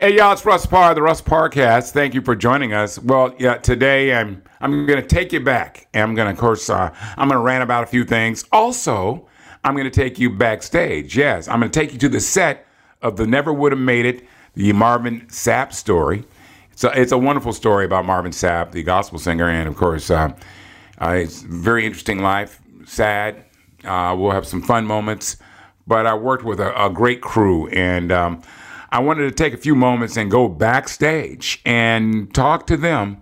Hey y'all, it's Russ Parr, the Russ Parcast. Thank you for joining us. Well, yeah, today I'm I'm going to take you back, and I'm going to, of course, uh, I'm going to rant about a few things. Also, I'm going to take you backstage. Yes, I'm going to take you to the set of the Never Would Have Made It, the Marvin Sapp story. It's a, it's a wonderful story about Marvin Sapp, the gospel singer, and of course, uh, uh, it's a very interesting life. Sad. Uh, we'll have some fun moments, but I worked with a, a great crew, and um, I wanted to take a few moments and go backstage and talk to them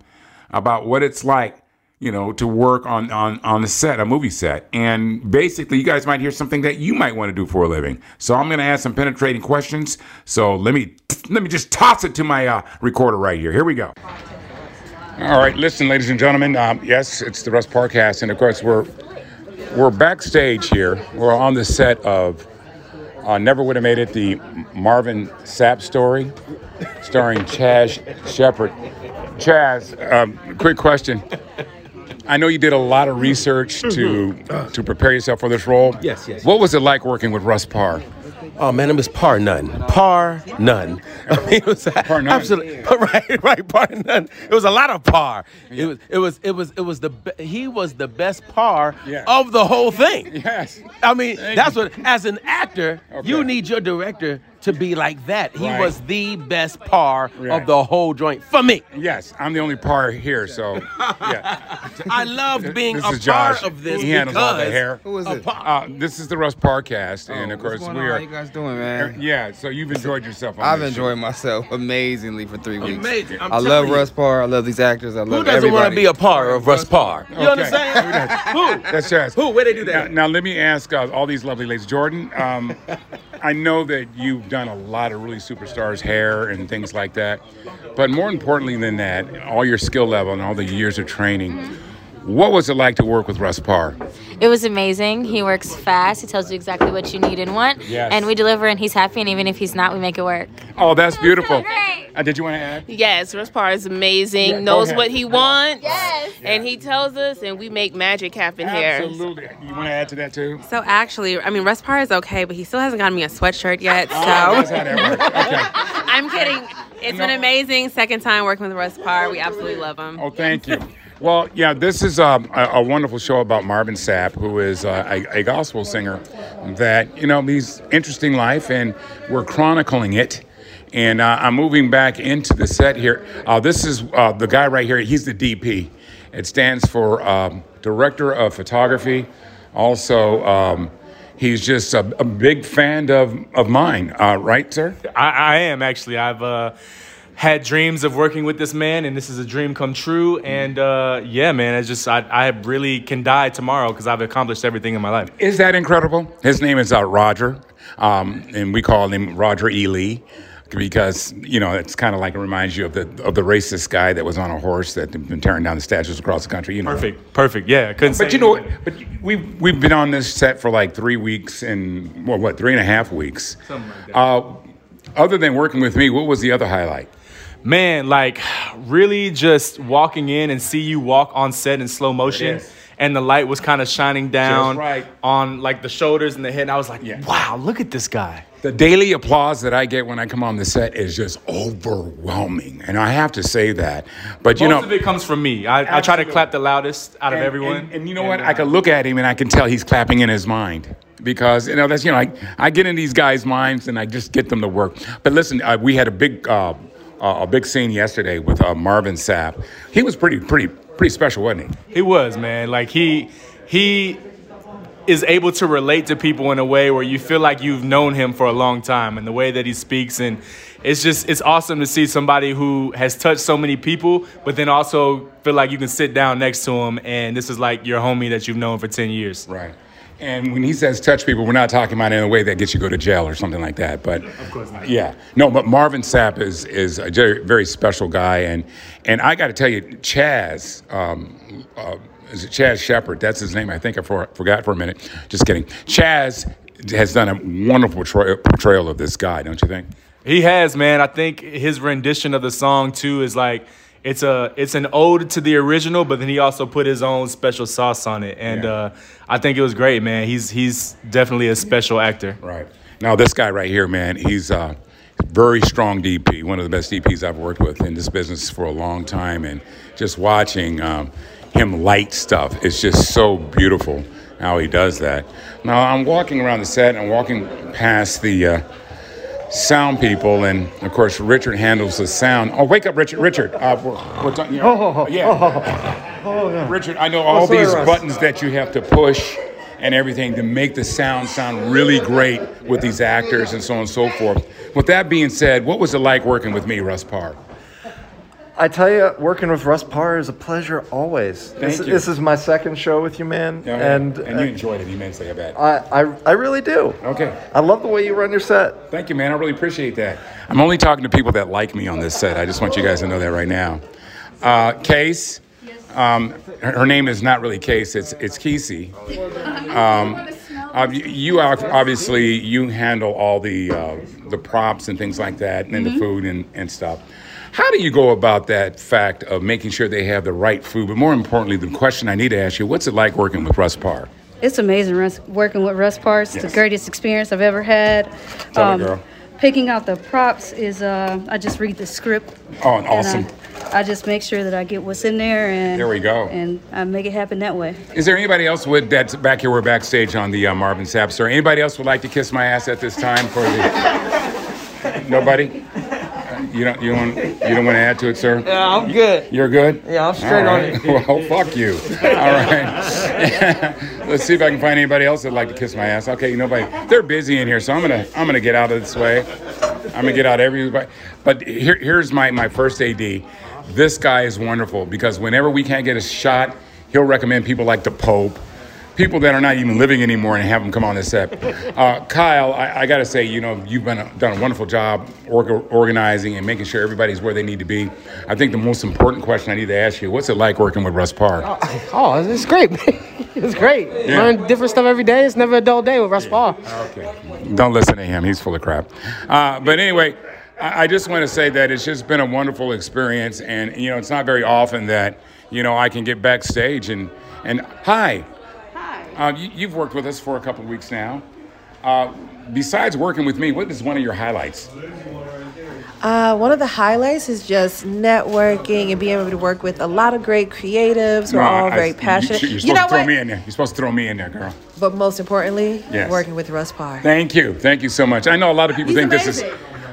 about what it's like, you know, to work on on on the set, a movie set. And basically, you guys might hear something that you might want to do for a living. So I'm going to ask some penetrating questions. So let me let me just toss it to my uh, recorder right here. Here we go. All right, listen, ladies and gentlemen. Um, yes, it's the Russ Parcast, and of course we're we're backstage here. We're on the set of uh, Never Would Have Made It, the Marvin Sapp story, starring Chaz Shepard. Chaz, um, quick question. I know you did a lot of research to to prepare yourself for this role. Yes, yes. What was it like working with Russ Parr? Oh man, it was par none. Par none. I mean, it was Par none. absolutely right, right. Par none. It was a lot of par. It was, it was, it was, it was the. be- He was the best par Yeah. of the whole thing. Yes. I mean, that's what. As an actor, Okay. you need your director to be like that. He Right. was the best par Right. of the whole joint for me. Yes, I'm the only par here, so yeah. I loved being This a is part of this He handles all the because hair. Who is it? par- Uh, this is the Russ Parcast, and of course we are. How you guys doing, man? Yeah, so you've enjoyed yourself. On I've this enjoyed myself amazingly for three weeks. Amazing. I'm I love telling you. Russ Parr. I love these actors. I love Who doesn't want to be a par of Russ Parr? You Okay. understand? Who? That's Chaz. Who? Where they do that? Now, now let me ask uh, all these lovely ladies. Jordan, um, I know that you've done a lot of really superstars' hair and things like that, but more importantly than that, all your skill level and all the years of training. What was it like to work with Russ Parr? It was amazing. He works fast. He tells you exactly what you need and want. Yes. And we deliver, and he's happy. And even if he's not, we make it work. Oh, that's beautiful. great. Uh, did you want to add? Yes, Russ Parr is amazing. Yeah, knows what he wants. Yes. And he tells us, and we make magic happen here. Absolutely. You want to add to that too? So actually, I mean, Russ Parr is okay, but he still hasn't gotten me a sweatshirt yet. So Oh, that's how that works. Okay. I'm kidding. It's an amazing second time working with Russ Parr. We absolutely love him. Oh, thank you. Well, yeah, this is um, a, a wonderful show about Marvin Sapp, who is uh, a, a gospel singer that, you know, he's interesting life, and we're chronicling it. And uh, I'm moving back into the set here. Uh, this is uh, the guy right here. He's the DP. It stands for um, Director of Photography. Also, um, he's just a, a big fan of, of mine, uh, right, sir? I, I am actually. I've had dreams of working with this man, and this is a dream come true. And uh, yeah, man, it's just I, I really can die tomorrow because I've accomplished everything in my life. Is that incredible? His name is uh, Roger, um, and we call him Roger E. Lee because you know it's kind of like it reminds you of the of the racist guy that was on a horse that had been tearing down the statues across the country. You know. Perfect, perfect. Yeah, couldn't. But you know anything. But we we've been on this set for like three weeks and well, what three and a half weeks. Something like that. Uh, other than working with me, what was the other highlight? Man, like really just walking in and see you walk on set in slow motion. And the light was kind of shining down right. on like the shoulders and the head. And I was like, Yeah. wow, look at this guy. The daily applause that I get when I come on the set is just overwhelming, and I have to say that. But you Most know, of it comes from me. I, I try to clap the loudest out of everyone. And, and you know what? I could look at him and I can tell he's clapping in his mind because you know that's you know I, I get in these guys' minds and I just get them to work. But listen, uh, we had a big uh, uh, a big scene yesterday with uh, Marvin Sapp. He was pretty pretty pretty special, wasn't he? He was, man. Like he he is able to relate to people in a way where you feel like you've known him for a long time and the way that he speaks and it's just it's awesome to see somebody who has touched so many people but then also feel like you can sit down next to him and this is like your homie that you've known for 10 years. Right. And when he says touch people, we're not talking about in a way that gets you go to jail or something like that. But of course not. Yeah. No, but Marvin Sapp is is a very, very special guy, and and I got to tell you, Chaz. Um, uh, is it Chaz Shepard? That's his name. I think I for, forgot for a minute. Just kidding. Chaz has done a wonderful portrayal, portrayal of this guy, don't you think? He has, man. I think his rendition of the song too is like it's a it's an ode to the original, but then he also put his own special sauce on it, and Yeah. uh, I think it was great, man. He's he's definitely a special actor. Right. Now this guy right here, man, he's uh, very strong DP, one of the best DPs I've worked with in this business for a long time, and just watching um, him light stuff is just so beautiful how he does that. Now I'm walking around the set and I'm walking past the uh, sound people, and of course Richard handles the sound. Oh, wake up, Richard! Richard, uh, we're, we're talking. You know, yeah. Richard, I know all sorry, these Russ. buttons that you have to push and everything to make the sound sound really great with these actors and so on and so forth. With that being said, what was it like working with me, Russ Parr? I tell you, working with Russ Parr is a pleasure always. this, you. this is my second show with you, man, and, and you enjoyed it immensely, I bet. I, I I really do. Okay. I love the way you run your set. Thank you, man. I really appreciate that. I'm only talking to people that like me on this set. I just want you guys to know that right now. Uh, Case, um, her, her name is not really Case. It's it's Kesey. Um, uh, you, you are- obviously you handle all the uh, the props and things like that, and the food and, and stuff. How do you go about that fact of making sure they have the right food? But more importantly, the question I need to ask you: What's it like working with Russ Parr? It's amazing working with Russ Parks. It's Yes. the greatest experience I've ever had. Tell me, girl. Picking out the props is uh, I just read the script. Oh, and awesome. I, I just make sure that I get what's in there and There we go. And I make it happen that way. Is there anybody else with that's back here? We're backstage on the uh, Marvin Sapp story. Anybody else would like to kiss my ass at this time for the? Nobody. You don't. You don't. You don't want to add to it, sir. Yeah, I'm good. You're good. Yeah, I'm straight All on it. Well, fuck you. All right. Let's see if I can find anybody else that'd like to kiss my ass. Okay, nobody. They're busy in here, so I'm gonna. I'm gonna get out of this way. I'm gonna get out everybody. But here, here's my my first AD. This guy is wonderful because whenever we can't get a shot, he'll recommend people like the Pope. People that are not even living anymore and have them come on the set. Uh, Kyle, I, I got to say, you know, you've been a, done a wonderful job org- organizing and making sure everybody's where they need to be. I think the most important question I need to ask you: What's it like working with Russ Parr? Oh, it's great. it's great. Yeah. Learn different stuff every day. It's never a dull day with Russ Paul. Okay. Don't listen to him. He's full of crap. Uh, but anyway, I, I just want to say that it's just been a wonderful experience, and you know, it's not very often that you know I can get backstage and and hi. Uh, you, you've worked with us for a couple of weeks now. Uh, besides working with me, what is one of your highlights? Uh, one of the highlights is just networking and being able to work with a lot of great creatives who are all I- very you- passionate. You're You, supposed know to throw what? me in there. You're supposed to throw me in there, girl. But most importantly, Yes. working with Russ Parr. Thank you. Thank you so much. I know a lot of people He's think this is.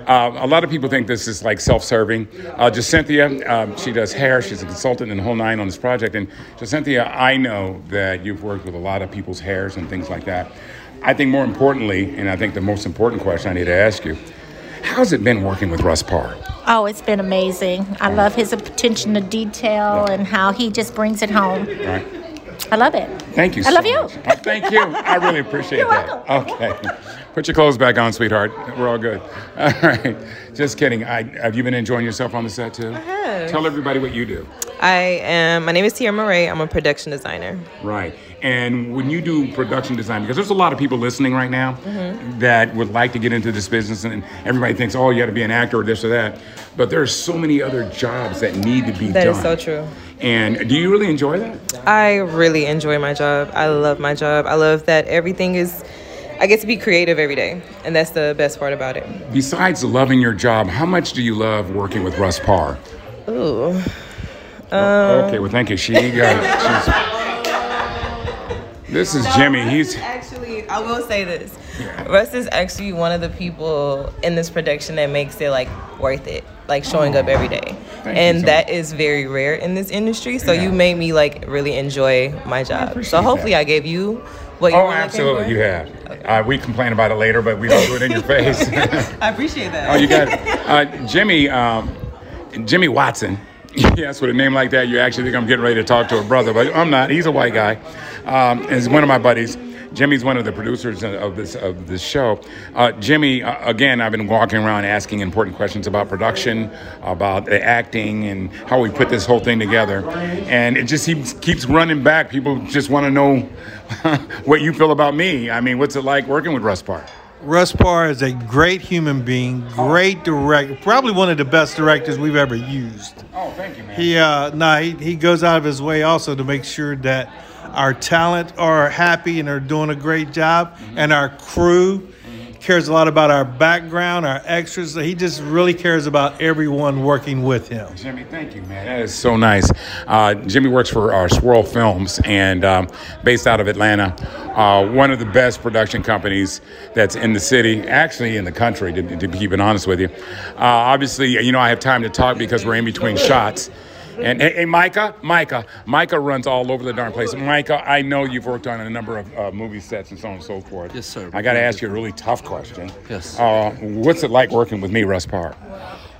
Uh, a lot of people think this is like self-serving. Uh, Jacynthia, um, she does hair. She's a consultant in the whole nine on this project. And Jacynthia, I know that you've worked with a lot of people's hairs and things like that. I think more importantly, and I think the most important question I need to ask you, how's it been working with Russ Parr? Oh, it's been amazing. I love his attention to detail and how he just brings it home. Right. I love it. Thank you. I so love you. much. Uh, thank you. I really appreciate You're that. Okay. Put your clothes back on, sweetheart. We're all good. All right. Just kidding. I, have you been enjoying yourself on the set too? I have. Tell everybody what you do. I am. My name is Tia Murray. I'm a production designer. Right. And when you do production design, because there's a lot of people listening right now Mhm. that would like to get into this business, and everybody thinks, oh, you got to be an actor or this or that. But there's so many other jobs that need to be That done. That is so true. And do you really enjoy that? I really enjoy my job. I love my job. I love that everything is. I get to be creative every day, and that's the best part about it. Besides loving your job, how much do you love working with Russ Parr? Ooh. Um, okay, well, thank you. She got it. She's- this is Jimmy. He's actually. I will say this. Russ is actually one of the people in this production that makes it like worth it, like showing up every day, Thank and so that is very rare in this industry. So Yeah. you made me like really enjoy my job. So hopefully I gave you what you Oh, absolutely, you have. Uh, we complain about it later, but we don't do it in your face. I appreciate that. oh, you got it. Uh, Jimmy, um, Jimmy Watson. yes, with a name like that, you actually think I'm getting ready to talk to a brother, but I'm not. He's a white guy. Um, and he's one of my buddies. Jimmy's one of the producers of this of this show. Uh, Jimmy, uh, again, I've been walking around asking important questions about production, about the acting, and how we put this whole thing together. And it just keeps keeps running back. People just want to know what you feel about me. I mean, what's it like working with Russ Parr? Russ Parr is a great human being, great director, probably one of the best directors we've ever used. Oh, thank you, man. He, uh, nah, he, he goes out of his way also to make sure that our talent are happy and are doing a great job, and our crew cares a lot about our background, our extras. He just really cares about everyone working with him. Jimmy, thank you, man. That is so nice. Uh, Jimmy works for uh, Swirl Films and um, based out of Atlanta. Uh, one of the best production companies that's in the city, actually in the country, to, to keep it honest with you. Uh, obviously, you know, I have time to talk because we're in between shots. And hey, hey, Micah, Micah, Micah runs all over the darn place. Micah, I know you've worked on a number of uh, movie sets and so on and so forth. Yes, sir. I got to ask you a really tough question. Yes. Uh, what's it like working with me, Russ Parr?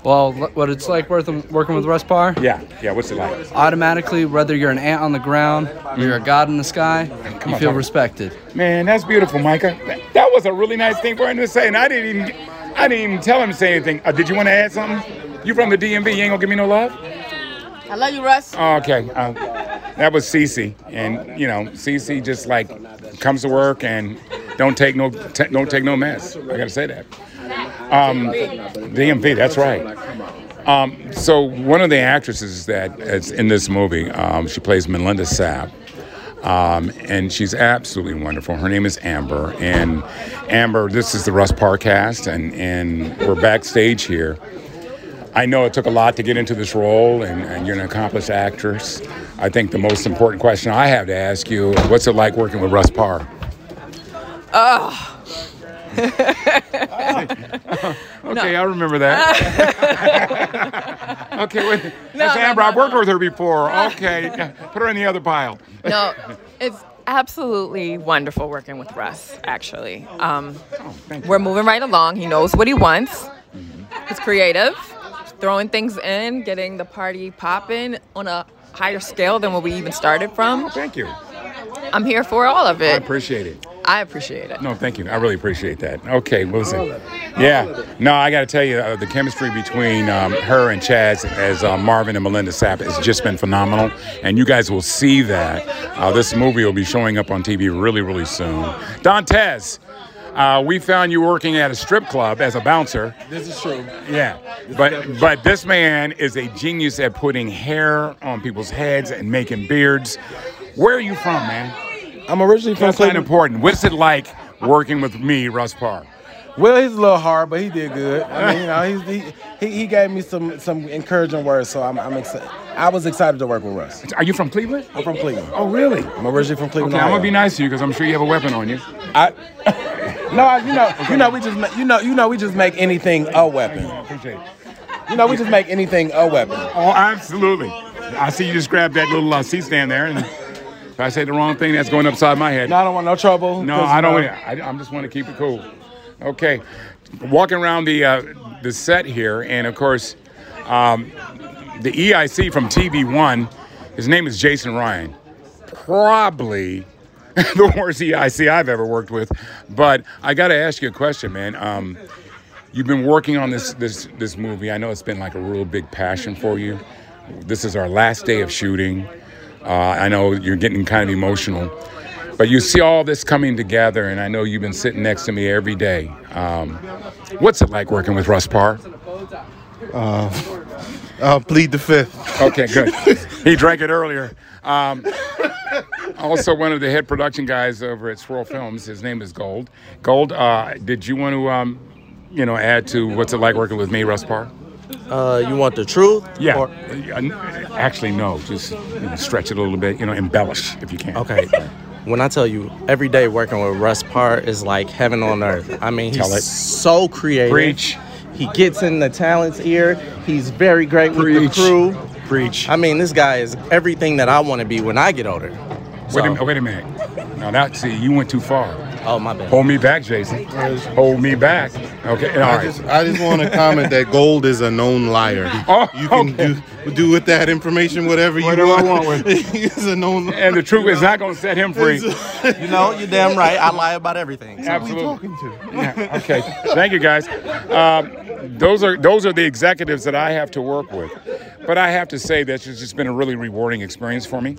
Well, what it's like working working with Russ Parr? Yeah, yeah. What's it like? Automatically, whether you're an ant on the ground or you're a god in the sky, you on, feel respected. Man, that's beautiful, Micah. That, that was a really nice thing for him to say, and I didn't even, I didn't even tell him to say anything. Uh, did you want to add something? You from the DMV? You ain't gonna give me no love? I love you, Russ. Oh, okay. Uh, that was Cece, and you know, Cece just like comes to work and don't take no t- don't take no mess. I gotta say that. Um, DMV, that's right. Um, so one of the actresses that is in this movie, um, she plays MaLinda Sapp. Um, and she's absolutely wonderful. Her name is Amber, and Amber, this is the Russ Parcast, and, and we're backstage here. I know it took a lot to get into this role, and, and you're an accomplished actress. I think the most important question I have to ask you: What's it like working with Russ Parr? Oh. Okay, I remember that. okay, wait. No, That's no, Amber. no, I've worked with her before. Okay, put her in the other pile. no, it's absolutely wonderful working with Russ, actually. Um, we're moving right along. He knows what he wants. He's creative, throwing things in, getting the party popping on a higher scale than what we even started from. Thank you. I'm here for all of it. I appreciate it. I appreciate it. No, thank you. I really appreciate that. Okay, well, listen. Yeah, no, I got to tell you, uh, the chemistry between um, her and Chaz as uh, Marvin and MaLinda Sapp has just been phenomenal, and you guys will see that. Uh, this movie will be showing up on TV really, really soon. Dantes, uh, we found you working at a strip club as a bouncer. This is true. Yeah, but but this man is a genius at putting hair on people's heads and making beards. Where are you from, man? I'm originally from That's not important. What's it like working with me, Russ Parr? Well, he's a little hard, but he did good. I mean, you know, he's, he, he he gave me some some encouraging words, so I'm I'm excited. I was excited to work with Russ. Are you from Cleveland? I'm from Cleveland. Oh, really? I'm originally from Cleveland. Okay, I'm gonna be nice to you because I'm sure you have a weapon on you. I, no, I, you know, you know, we just ma- you know, you know, we just make anything a weapon. Appreciate it. You know, we just make anything a weapon. Oh, absolutely. I see you just grabbed that little uh, seat stand there, and if I say the wrong thing, that's going upside my head. No, I don't want no trouble. No, 'cause, I don't. know, I, I'm just want to keep it cool. Okay, walking around the uh, the set here, and of course, um, the EIC from TV One. His name is Jason Ryan. Probably the worst EIC I've ever worked with. But I got to ask you a question, man. Um, you've been working on this this this movie. I know it's been like a real big passion for you. This is our last day of shooting. Uh, I know you're getting kind of emotional, but you see all this coming together, and I know you've been sitting next to me every day. Um, what's it like working with Russ Parr? Uh, I'll plead the fifth. Okay, good. he drank it earlier. Um, also, one of the head production guys over at Swirl Films, his name is Gold. Gold, uh, did you want to, um, you know, add to what's it like working with me, Russ Parr? Uh, you want the truth? Yeah. Or- Uh, Actually, no. Just you know, stretch it a little bit. You know, embellish if you can. Okay. When I tell you every day working with Russ Parr is like heaven on earth. I mean, he's so creative. Preach. He gets in the talent's ear. He's very great with the crew. Preach. I mean, this guy is everything that I want to be when I get older. Wait, a, wait a minute. Now that see, you went too far. Oh my bad. Hold me back, Jason. Hold me back. Okay. All I just, I just want to comment that Gold is a known liar. Oh, you can do do with that information whatever you Whatever I want. want with. He's a known. And the truth is not going to set him free. You know, you're damn right. I lie about everything. So- Absolutely. Yeah, okay. Thank you, guys. Um, those are those are the executives that I have to work with. But I have to say that it's just been a really rewarding experience for me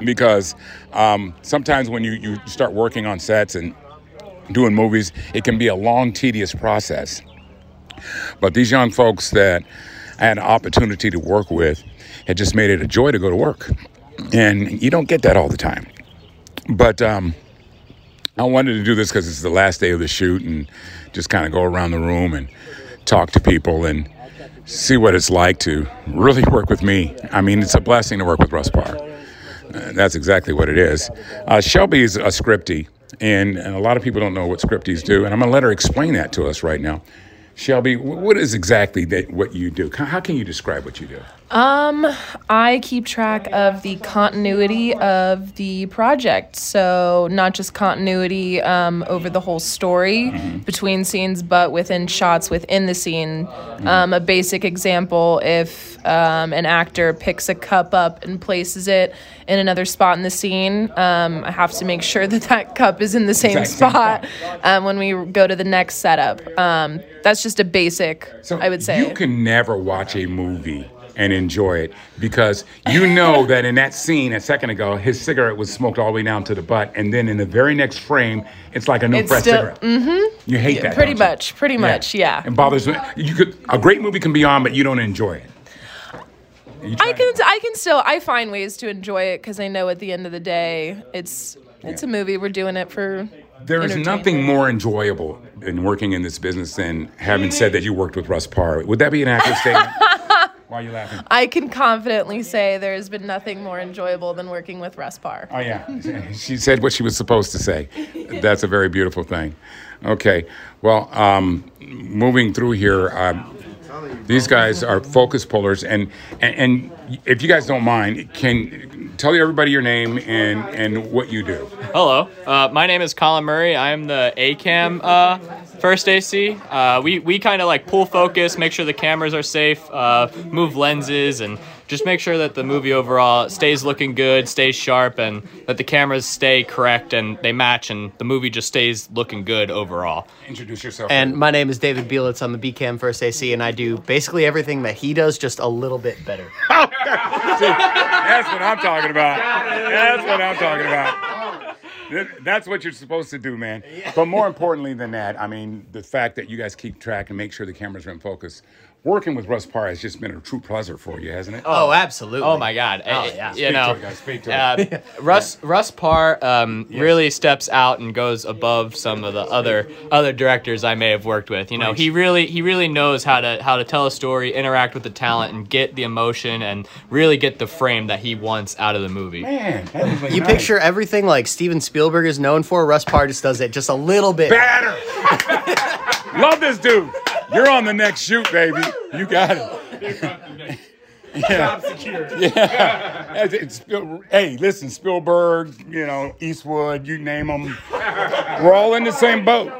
because um, sometimes when you, you start working on sets and doing movies, it can be a long, tedious process. But these young folks that I had an opportunity to work with had just made it a joy to go to work. And you don't get that all the time. But um, I wanted to do this because it's the last day of the shoot and just kind of go around the room and talk to people and see what it's like to really work with me. I mean, it's a blessing to work with Russ Parr. Uh, that's exactly what it is. Uh, Shelby is a scripty, and, and a lot of people don't know what scripties do, and I'm going to let her explain that to us right now. Shelby, what is exactly that what you do? How how can you describe what you do? Um, I keep track of the continuity of the project. So, not just continuity um, over the whole story between scenes, but within shots within the scene. Um, a basic example if um, an actor picks a cup up and places it in another spot in the scene, um, I have to make sure that that cup is in the same Exact same spot um, when we go to the next setup. Um, that's just a basic, I would say. You can never watch a movie and enjoy it because you know that in that scene a second ago, his cigarette was smoked all the way down to the butt, and then in the very next frame, it's like a new fresh cigarette. mm-hmm. You hate that, Pretty don't you? much, pretty much, yeah. And bothers me. You could a great movie can be on, but you don't enjoy it. I can I can still I find ways to enjoy it because I know at the end of the day it's it's a movie. We're doing it for There is nothing more enjoyable in working in this business than having said that you worked with Russ Parr. Would that be an accurate statement? Why are you laughing? I can confidently say there has been nothing more enjoyable than working with Russ Parr. Oh yeah, she said what she was supposed to say. That's a very beautiful thing. Okay, well, um, moving through here, um, these guys are focus pullers, and, and and if you guys don't mind, can tell everybody your name and and what you do. Hello, uh, my name is Colin Murray. I'm the ACAM uh, first AC. Uh, we we kind of like pull focus, make sure the cameras are safe, uh, move lenses, and just make sure that the movie overall stays looking good, stays sharp, and that the cameras stay correct and they match, and the movie just stays looking good overall. Introduce yourself. And my name is David Bielitz. I'm the BCAM First AC, and I do basically everything that he does, just a little bit better. That's what I'm talking about. That's what I'm talking about. Th- That's what you're supposed to do, man. But more importantly than that, I mean, the fact that you guys keep track and make sure the cameras are in focus. Working with Russ Parr has just been a true pleasure for you, hasn't it? Oh, absolutely. Oh my God! Oh, Eh, yeah. You know, to it, guys. Speak to uh, it. Russ Russ Parr um, really steps out and goes above some of the other other directors I may have worked with. You know, he really he really knows how to how to tell a story, interact with the talent, and get the emotion, and really get the frame that he wants out of the movie. Man, You picture everything like Steven Spielberg is known for. Russ Parr just does it just a little bit better. Love this dude. You're on the next shoot, baby. You got it. Yeah. Yeah. It's- it's hey, listen, Spielberg, you know, Eastwood, you name them. We're all in the same boat.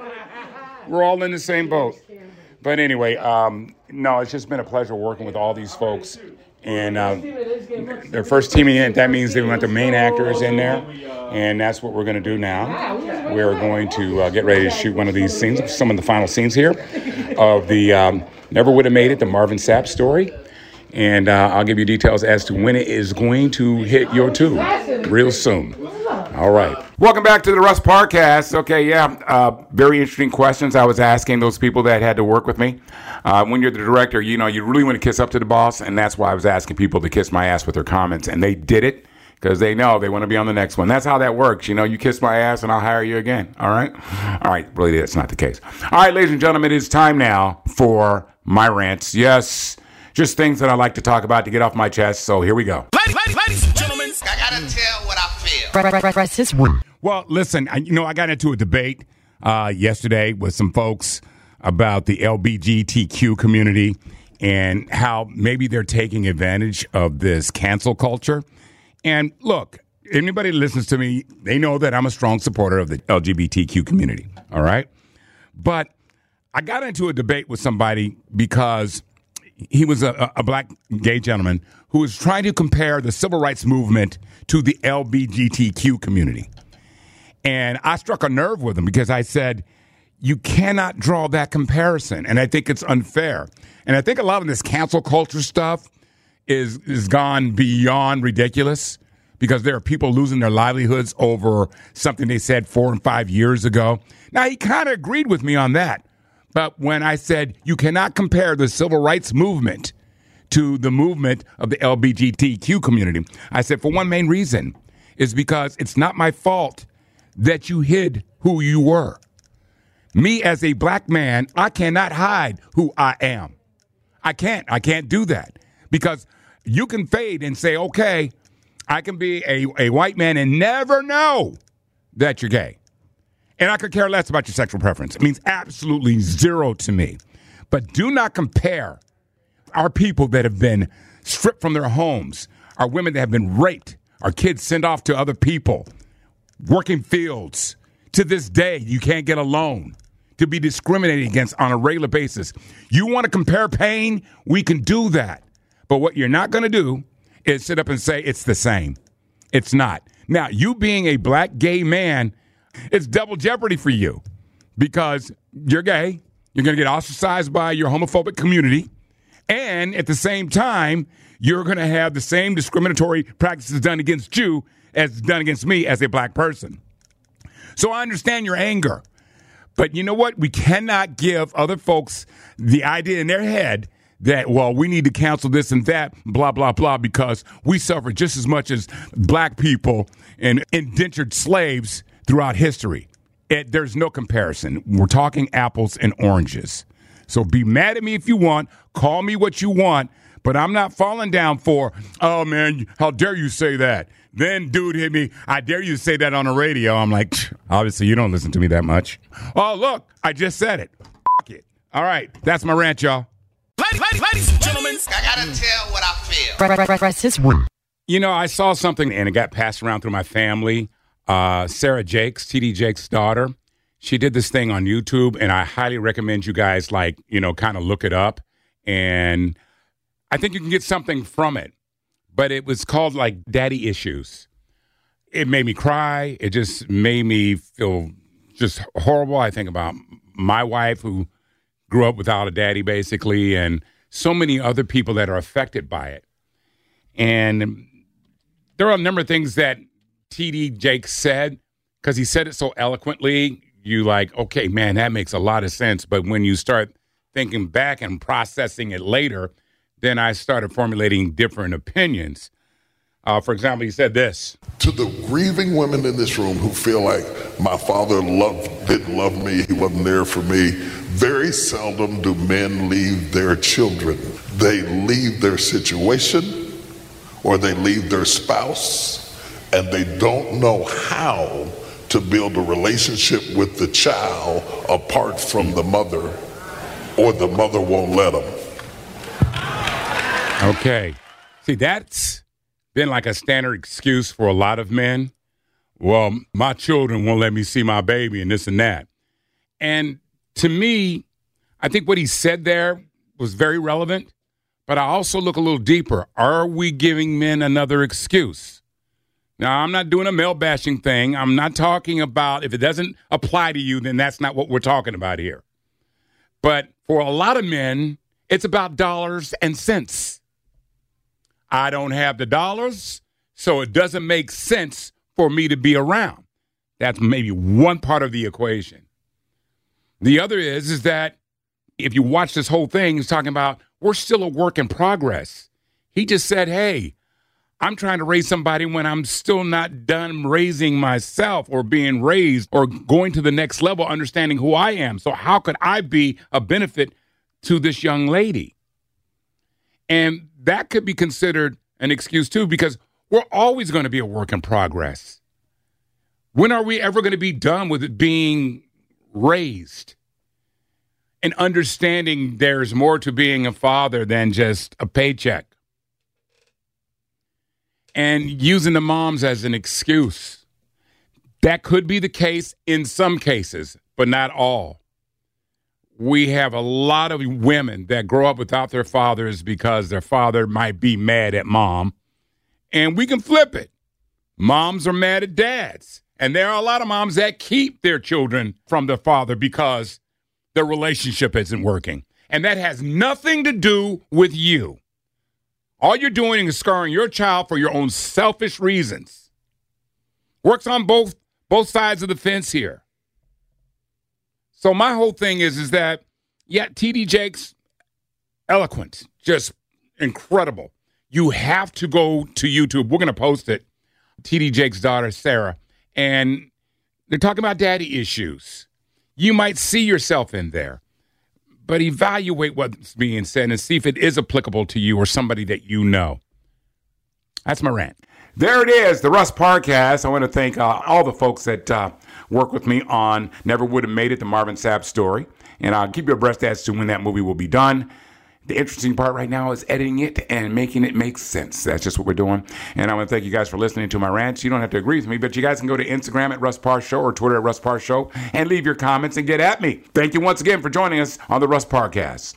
We're all in the same boat. But anyway, um, no, it's just been a pleasure working with all these folks. And uh, they're first teaming in. That means they want the main actors in there. And that's what we're going to do now. We're going to uh, get ready to shoot one of these scenes, some of the final scenes here of the um, Never Would Have Made It, the Marvin Sapp story. And uh, I'll give you details as to when it is going to hit your tube real soon. All right. Welcome back to the Russ Parcast. Okay, yeah, uh, very interesting questions I was asking those people that had to work with me. Uh, when you're the director, you know, you really want to kiss up to the boss, and that's why I was asking people to kiss my ass with their comments, and they did it because they know they want to be on the next one. That's how that works. You know, you kiss my ass and I'll hire you again. All right? All right, really, that's not the case. All right, ladies and gentlemen, it is time now for my rants. Yes, just things that I like to talk about to get off my chest. So here we go. Ladies and gentlemen, I gotta tell Well, listen, I, you know, I got into a debate uh, yesterday with some folks about the LBGTQ community and how maybe they're taking advantage of this cancel culture. And look, anybody that listens to me, they know that I'm a strong supporter of the LGBTQ community. All right. But I got into a debate with somebody because he was a, a black gay gentleman who was trying to compare the civil rights movement to the LBGTQ community. And I struck a nerve with him because I said, you cannot draw that comparison. And I think it's unfair. And I think a lot of this cancel culture stuff is, is gone beyond ridiculous because there are people losing their livelihoods over something they said four and five years ago. Now, he kind of agreed with me on that. But when I said you cannot compare the civil rights movement to the movement of the LBGTQ community, I said for one main reason is because it's not my fault that you hid who you were. Me as a black man, I cannot hide who I am. I can't. I can't do that because you can fade and say, okay, I can be a, a white man and never know that you're gay. And I could care less about your sexual preference. It means absolutely zero to me. But do not compare our people that have been stripped from their homes, our women that have been raped, our kids sent off to other people, working fields. To this day, you can't get a loan to be discriminated against on a regular basis. You want to compare pain? We can do that. But what you're not going to do is sit up and say it's the same. It's not. Now, you being a black gay man, it's double jeopardy for you because you're gay. You're going to get ostracized by your homophobic community. And at the same time, you're going to have the same discriminatory practices done against you as done against me as a black person. So I understand your anger. But you know what? We cannot give other folks the idea in their head that, well, we need to cancel this and that, blah, blah, blah, because we suffer just as much as black people and indentured slaves throughout history. It, there's no comparison. We're talking apples and oranges. So be mad at me if you want, call me what you want, but I'm not falling down for, oh man, how dare you say that? Then dude hit me, I dare you to say that on the radio. I'm like, obviously you don't listen to me that much. Oh, look, I just said it. F- it. All right, that's my rant, y'all. Ladies, ladies, ladies and gentlemen, I gotta tell what I feel. You know, I saw something and it got passed around through my family. Uh, Sarah Jakes, TD Jakes' daughter, she did this thing on YouTube, and I highly recommend you guys, like, you know, kind of look it up. And I think you can get something from it. But it was called like Daddy Issues. It made me cry. It just made me feel just horrible. I think about my wife who grew up without a daddy, basically, and so many other people that are affected by it. And there are a number of things that TD Jake said because he said it so eloquently. You like, okay, man, that makes a lot of sense. But when you start thinking back and processing it later, then I started formulating different opinions. Uh, for example, he said this. To the grieving women in this room who feel like my father loved, didn't love me, he wasn't there for me, very seldom do men leave their children. They leave their situation or they leave their spouse and they don't know how to build a relationship with the child apart from the mother or the mother won't let them. Okay. See, that's been like a standard excuse for a lot of men. Well, my children won't let me see my baby and this and that. And to me, I think what he said there was very relevant, but I also look a little deeper. Are we giving men another excuse? Now, I'm not doing a male bashing thing. I'm not talking about if it doesn't apply to you, then that's not what we're talking about here. But for a lot of men, it's about dollars and cents. I don't have the dollars, so it doesn't make sense for me to be around. That's maybe one part of the equation. The other is is that if you watch this whole thing, he's talking about we're still a work in progress. He just said, "Hey, I'm trying to raise somebody when I'm still not done raising myself or being raised or going to the next level, understanding who I am. So how could I be a benefit to this young lady?" And that could be considered an excuse too, because we're always going to be a work in progress. When are we ever going to be done with it being raised and understanding there's more to being a father than just a paycheck? And using the moms as an excuse. That could be the case in some cases, but not all we have a lot of women that grow up without their fathers because their father might be mad at mom. And we can flip it. Moms are mad at dads. And there are a lot of moms that keep their children from their father because their relationship isn't working. And that has nothing to do with you. All you're doing is scarring your child for your own selfish reasons. Works on both both sides of the fence here. So my whole thing is is that yeah, TD Jakes eloquent, just incredible. You have to go to YouTube. We're going to post it. TD Jakes' daughter Sarah and They're talking about daddy issues. You might see yourself in there, but evaluate what's being said and see if it is applicable to you or somebody that you know. That's my rant. There it is, the Russ Parcast. I want to thank uh, all the folks that uh, work with me on Never Would Have Made It, the Marvin Sapp story. And I'll keep you abreast as to when that movie will be done. The interesting part right now is editing it and making it make sense. That's just what we're doing. And I want to thank you guys for listening to my rants. You don't have to agree with me, but you guys can go to Instagram at Russ Parr Show or Twitter at Russ Parr Show and leave your comments and get at me. Thank you once again for joining us on the Russ Parcast.